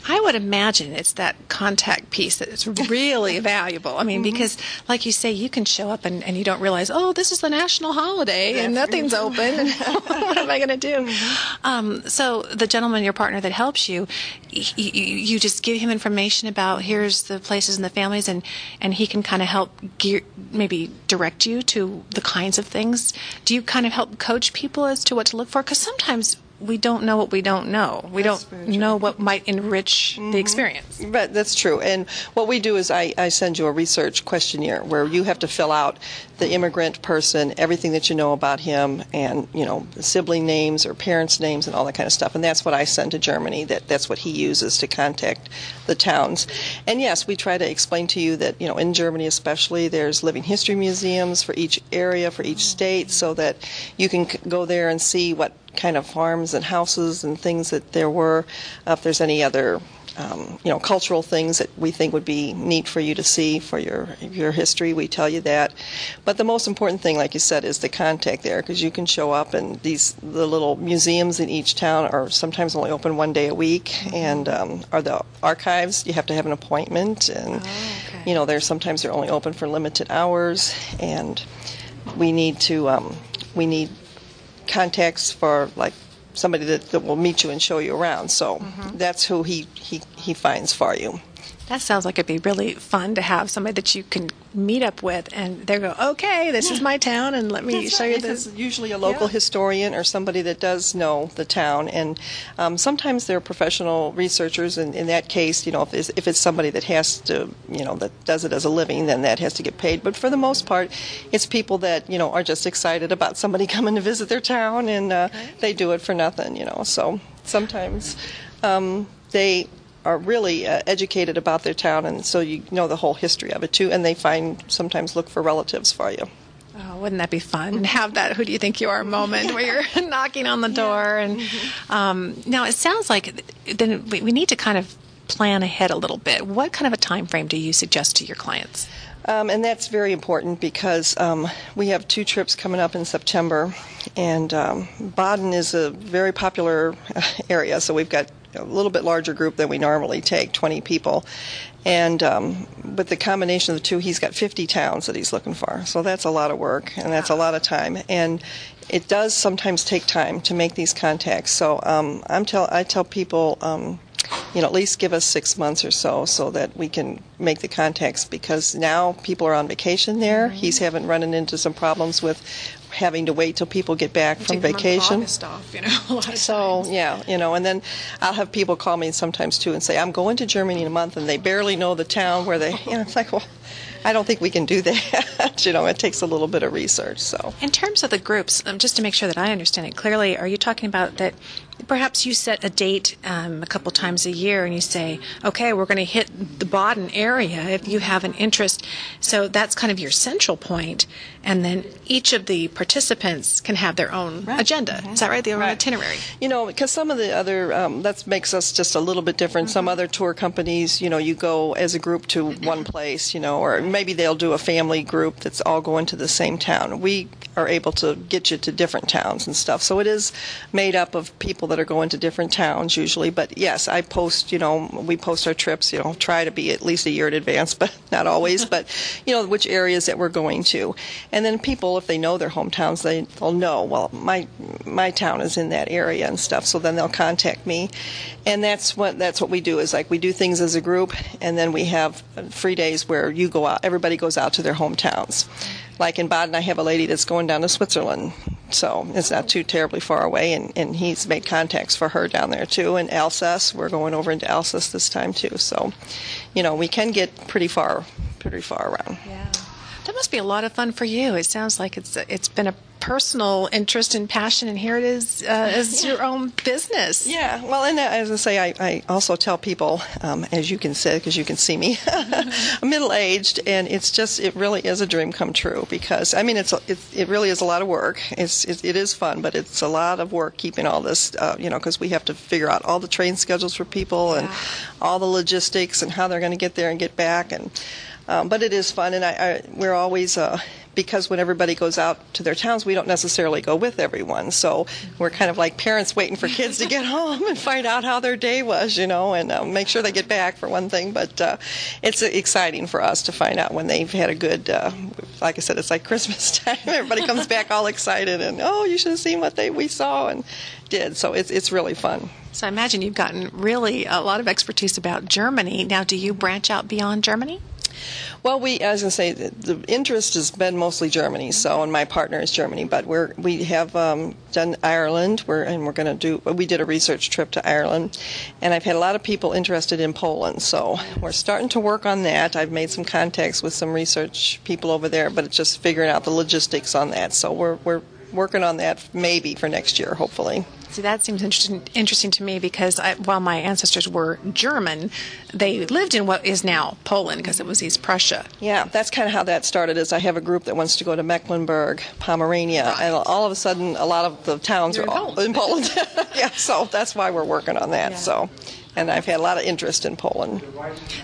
I would imagine it's that contact piece that is *laughs* really valuable. I mean, mm-hmm. because like you say, you can show up and, and you don't realize, oh, this is the national holiday and nothing's open. *laughs* what am I going to do? Mm-hmm. Um, so the gentleman, your partner that helps you, you, you just give him information about here's the places and the families, and and he can kind of help gear, maybe direct you to the kinds of things. Do you kind of help coach people as to what to look for? Because sometimes we don't know what we don't know. We that's don't know what might enrich mm-hmm. the experience. But that's true. And what we do is I, I send you a research questionnaire where you have to fill out the immigrant person, everything that you know about him, and you know sibling names or parents' names and all that kind of stuff. And that's what I send to Germany. That that's what he uses to contact the towns. And yes, we try to explain to you that you know in Germany especially there's living history museums for each area for each state, so that you can go there and see what kind of farms and houses and things that there were. Uh, if there's any other um, you know, cultural things that we think would be neat for you to see for your your history. We tell you that, but the most important thing, like you said, is the contact there because you can show up and these the little museums in each town are sometimes only open one day a week, and um, are the archives you have to have an appointment, and oh, okay. you know, they're sometimes they're only open for limited hours, and we need to um, we need contacts for like somebody that, that will meet you and show you around. So mm-hmm. that's who he, he, he finds for you. That sounds like it'd be really fun to have somebody that you can meet up with, and they go, "Okay, this yeah. is my town, and let me That's show right. you this." It's usually a local yeah. historian or somebody that does know the town, and um, sometimes they're professional researchers. And in that case, you know, if it's, if it's somebody that has to, you know, that does it as a living, then that has to get paid. But for the most part, it's people that you know are just excited about somebody *laughs* coming to visit their town, and uh, they do it for nothing, you know. So sometimes. Um, they are really uh, educated about their town, and so you know the whole history of it too. And they find sometimes look for relatives for you. Oh, wouldn't that be fun? And have that "Who do you think you are?" moment where you're *laughs* knocking on the door. And um, now it sounds like then we need to kind of plan ahead a little bit. What kind of a time frame do you suggest to your clients? Um, and that's very important because um, we have two trips coming up in September, and um, Baden is a very popular area. So we've got a little bit larger group than we normally take, 20 people. And um, with the combination of the two, he's got 50 towns that he's looking for. So that's a lot of work and that's a lot of time. And it does sometimes take time to make these contacts. So um, I'm tell I tell people, um, you know, at least give us six months or so, so that we can make the contacts. Because now people are on vacation there. Mm-hmm. He's having running into some problems with having to wait till people get back from vacation. Off, you know, *laughs* so times. yeah, you know, and then I'll have people call me sometimes too and say, "I'm going to Germany in a month," and they barely know the town where they. You know, it's like, *laughs* well, I don't think we can do *laughs* that. you know, it takes a little bit of research. So, in terms of the groups, um, just to make sure that I understand it clearly, are you talking about that perhaps you set a date um, a couple times a year and you say, okay, we're going to hit the Baden area if you have an interest. So that's kind of your central point. and then each of the participants can have their own right. agenda. Mm-hmm. Is that right? Their own right. itinerary. You know, because some of the other um, that makes us just a little bit different. Mm-hmm. Some other tour companies, you know, you go as a group to one place, you know, or maybe they'll do a family group that's all going to the same town. We are able to get you to different towns and stuff. So it is made up of people that are going to different towns usually. But yes, I post, you know, we post our trips, you know, try to be at least a year in advance, *laughs* but not always, but, you know, which areas that we're going to. And then people, if they know their hometowns, they, they'll know, well, my, my town is in that area and stuff. So then they'll contact me. And that's what, that's what we do is like we do things as a group and then we have free days where you go out, everybody goes out to their hometowns. Like in Baden, I have a lady that's going down to Switzerland, so it's not too terribly far away, and, and he's made contacts for her down there too. And Alsace, we're going over into Alsace this time too, so you know we can get pretty far, pretty far around. Yeah. That must be a lot of fun for you. It sounds like it's it's been a personal interest and passion, and here it is uh, as *laughs* your own business. Yeah, well, and uh, as I say, I, I also tell people, um, as you can say, because you can see me, *laughs* I'm middle aged, and it's just it really is a dream come true. Because I mean, it's it, it really is a lot of work. It's it, it is fun, but it's a lot of work keeping all this, uh, you know, because we have to figure out all the train schedules for people and all the logistics and how they're going to get there and get back and. Um, but it is fun, and I, I, we're always uh, because when everybody goes out to their towns, we don't necessarily go with everyone. So we're kind of like parents waiting for kids to get *laughs* home and find out how their day was, you know, and um, make sure they get back for one thing. But uh, it's exciting for us to find out when they've had a good. Uh, like I said, it's like Christmas *laughs* time. Everybody comes back all excited, and oh, you should have seen what they we saw and did. So it's it's really fun. So I imagine you've gotten really a lot of expertise about Germany. Now, do you branch out beyond Germany? Well, we, as I say, the, the interest has been mostly Germany. So, and my partner is Germany, but we're we have um, done Ireland. We're and we're going to do. We did a research trip to Ireland, and I've had a lot of people interested in Poland. So we're starting to work on that. I've made some contacts with some research people over there, but it's just figuring out the logistics on that. So we're we're working on that maybe for next year, hopefully. See, that seems interesting, interesting to me because I, while my ancestors were German, they lived in what is now Poland because it was East Prussia. Yeah, that's kind of how that started. Is I have a group that wants to go to Mecklenburg, Pomerania, and all of a sudden, a lot of the towns You're are in all Poland. in Poland. *laughs* yeah, so that's why we're working on that. Yeah. So, and I've had a lot of interest in Poland.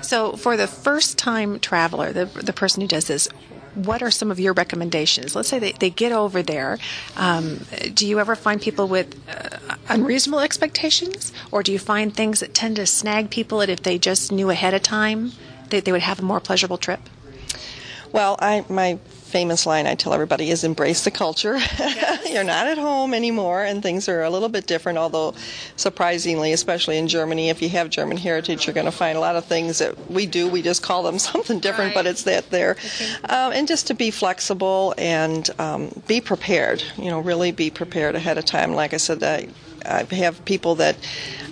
So, for the first time traveler, the, the person who does this, what are some of your recommendations? Let's say they, they get over there. Um, do you ever find people with uh, unreasonable expectations? Or do you find things that tend to snag people that if they just knew ahead of time, they, they would have a more pleasurable trip? Well, I my famous line I tell everybody is embrace the culture. *laughs* You're not at home anymore, and things are a little bit different. Although, surprisingly, especially in Germany, if you have German heritage, you're going to find a lot of things that we do. We just call them *laughs* something different, but it's that there. Um, and just to be flexible and um, be prepared. You know, really be prepared ahead of time. Like I said, I, I have people that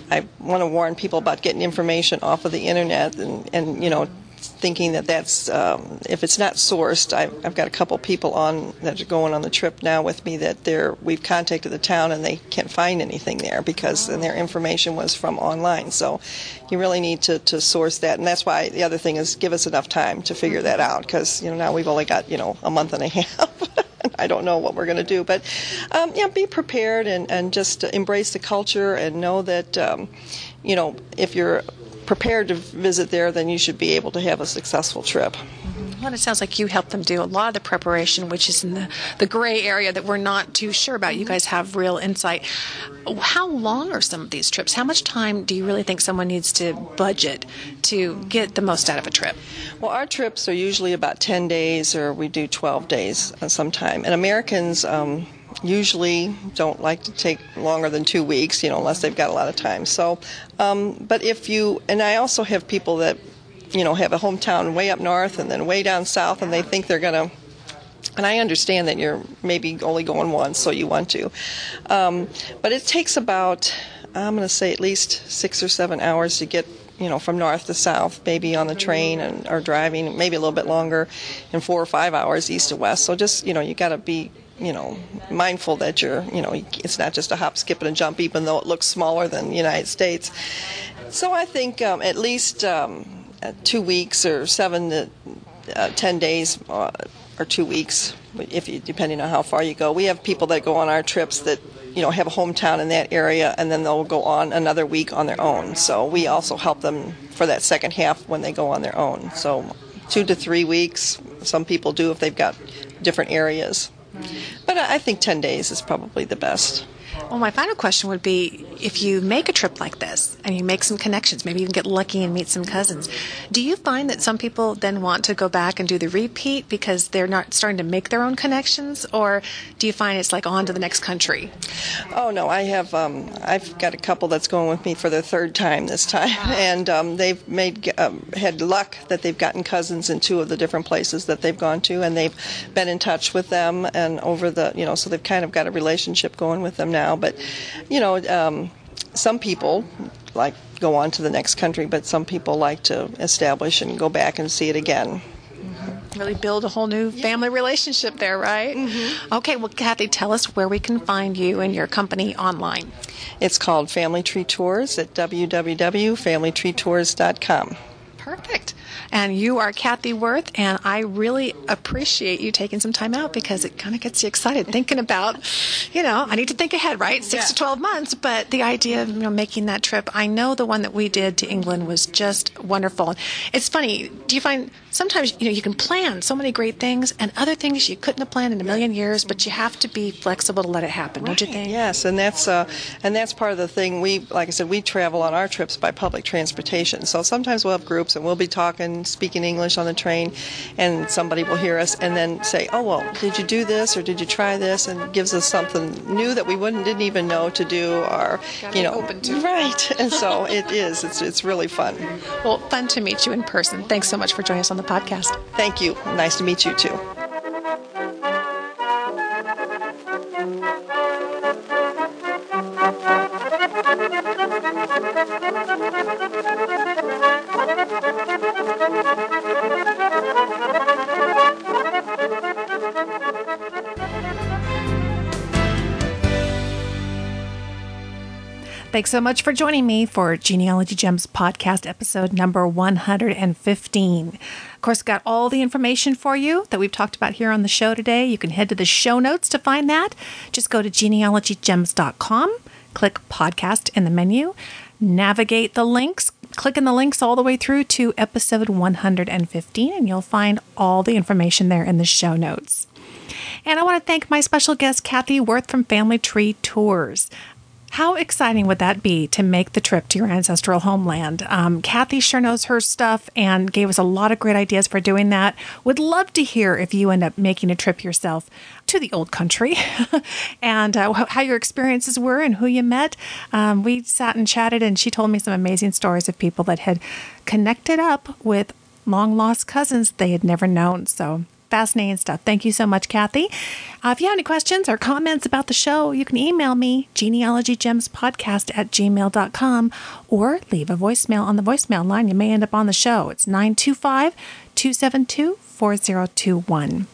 I want to warn people about getting information off of the internet and, and you know thinking that that's um, if it's not sourced. I've, I've got a couple people on that are going on the trip now with me that they're we've contacted the town and they can't find anything there because and their information was from online. So you really need to, to source that, and that's why the other thing is give us enough time to figure that out because you know now we've only got you know a month and a *laughs* half. I don't know what we're going to do, but um, yeah, be prepared and, and just embrace the culture and know that um, you know if you're prepared to visit there, then you should be able to have a successful trip. Well, it sounds like you help them do a lot of the preparation, which is in the, the gray area that we're not too sure about. You guys have real insight. How long are some of these trips? How much time do you really think someone needs to budget to get the most out of a trip? Well, our trips are usually about 10 days, or we do 12 days uh, sometime. And Americans um, usually don't like to take longer than two weeks, you know, unless they've got a lot of time. So, um, but if you, and I also have people that, you know, have a hometown way up north and then way down south, and they think they're going to and I understand that you're maybe only going once, so you want to. Um, but it takes about, I'm going to say at least six or seven hours to get, you know, from north to south, maybe on the train and or driving, maybe a little bit longer, and four or five hours east to west. So just, you know, you got to be, you know, mindful that you're, you know, it's not just a hop, skip, and a jump, even though it looks smaller than the United States. So I think um, at least um, two weeks or seven to uh, ten days uh, or two weeks, if you, depending on how far you go. We have people that go on our trips that you know have a hometown in that area, and then they'll go on another week on their own. So we also help them for that second half when they go on their own. So two to three weeks. Some people do if they've got different areas. But I think 10 days is probably the best. Well, my final question would be if you make a trip like this and you make some connections, maybe even get lucky and meet some cousins, do you find that some people then want to go back and do the repeat because they're not starting to make their own connections? Or do you find it's like on to the next country? Oh no, I have. Um, I've got a couple that's going with me for their third time this time, *laughs* and um, they've made um, had luck that they've gotten cousins in two of the different places that they've gone to, and they've been in touch with them, and over the you know, so they've kind of got a relationship going with them now. But you know, um, some people like go on to the next country, but some people like to establish and go back and see it again. Really build a whole new family relationship there, right? Okay, well, Kathy, tell us where we can find you and your company online. It's called Family Tree Tours at www.familytreetours.com. Perfect. And you are Kathy Worth, and I really appreciate you taking some time out because it kind of gets you excited thinking about, you know, I need to think ahead, right? Six to 12 months, but the idea of, you know, making that trip, I know the one that we did to England was just wonderful. It's funny, do you find sometimes, you know, you can plan so many great things and other things you couldn't have planned in a million years, but you have to be flexible to let it happen, don't you think? Yes, and that's uh, and that's part of the thing. We, like I said, we travel on our trips by public transportation. So sometimes we'll have groups and we'll be talking, speaking English on the train, and somebody will hear us and then say, "Oh well, did you do this or did you try this?" and gives us something new that we wouldn't didn't even know to do or Gotta you know open to. right. And so *laughs* it is. It's it's really fun. Well, fun to meet you in person. Thanks so much for joining us on the podcast. Thank you. Nice to meet you too. Thanks so much for joining me for Genealogy Gems podcast episode number 115. Of course, got all the information for you that we've talked about here on the show today. You can head to the show notes to find that. Just go to genealogygems.com, click podcast in the menu, navigate the links, click in the links all the way through to episode 115, and you'll find all the information there in the show notes. And I want to thank my special guest, Kathy Worth from Family Tree Tours. How exciting would that be to make the trip to your ancestral homeland? Um, Kathy sure knows her stuff and gave us a lot of great ideas for doing that. Would love to hear if you end up making a trip yourself to the old country *laughs* and uh, how your experiences were and who you met. Um, we sat and chatted, and she told me some amazing stories of people that had connected up with long lost cousins they had never known. So fascinating stuff. Thank you so much, Kathy. Uh, if you have any questions or comments about the show, you can email me, genealogygemspodcast at gmail.com, or leave a voicemail on the voicemail line. You may end up on the show. It's 925 272 4021.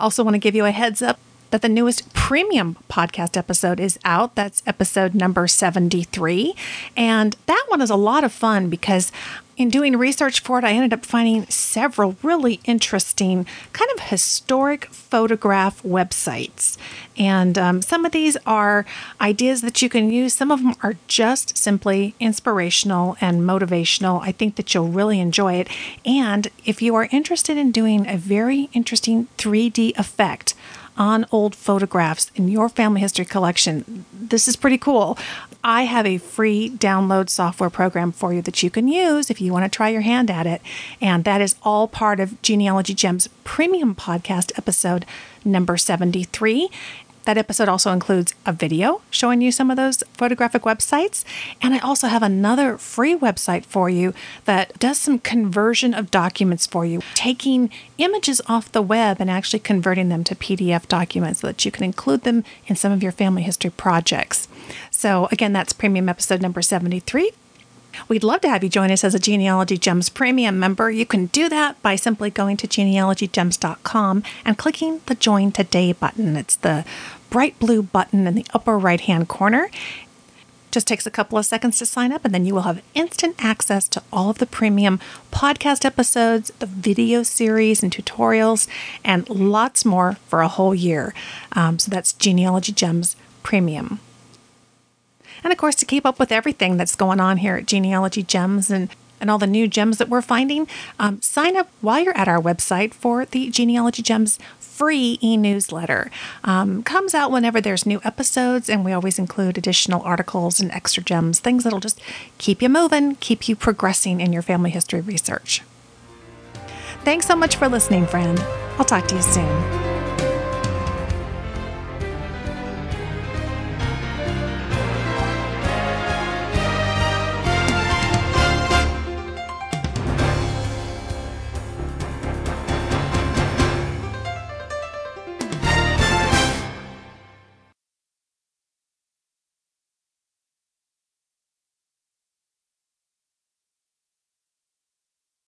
Also, want to give you a heads up that the newest premium podcast episode is out. That's episode number 73. And that one is a lot of fun because in doing research for it, I ended up finding several really interesting, kind of historic photograph websites. And um, some of these are ideas that you can use, some of them are just simply inspirational and motivational. I think that you'll really enjoy it. And if you are interested in doing a very interesting 3D effect, on old photographs in your family history collection. This is pretty cool. I have a free download software program for you that you can use if you want to try your hand at it. And that is all part of Genealogy Gems premium podcast episode number 73. That episode also includes a video showing you some of those photographic websites. And I also have another free website for you that does some conversion of documents for you, taking images off the web and actually converting them to PDF documents so that you can include them in some of your family history projects. So, again, that's premium episode number 73. We'd love to have you join us as a Genealogy Gems premium member. You can do that by simply going to genealogygems.com and clicking the Join Today button. It's the bright blue button in the upper right hand corner. Just takes a couple of seconds to sign up, and then you will have instant access to all of the premium podcast episodes, the video series and tutorials, and lots more for a whole year. Um, so that's Genealogy Gems Premium. And of course, to keep up with everything that's going on here at Genealogy Gems and and all the new gems that we're finding, um, sign up while you're at our website for the Genealogy Gems free e newsletter. Um, comes out whenever there's new episodes, and we always include additional articles and extra gems, things that'll just keep you moving, keep you progressing in your family history research. Thanks so much for listening, friend. I'll talk to you soon.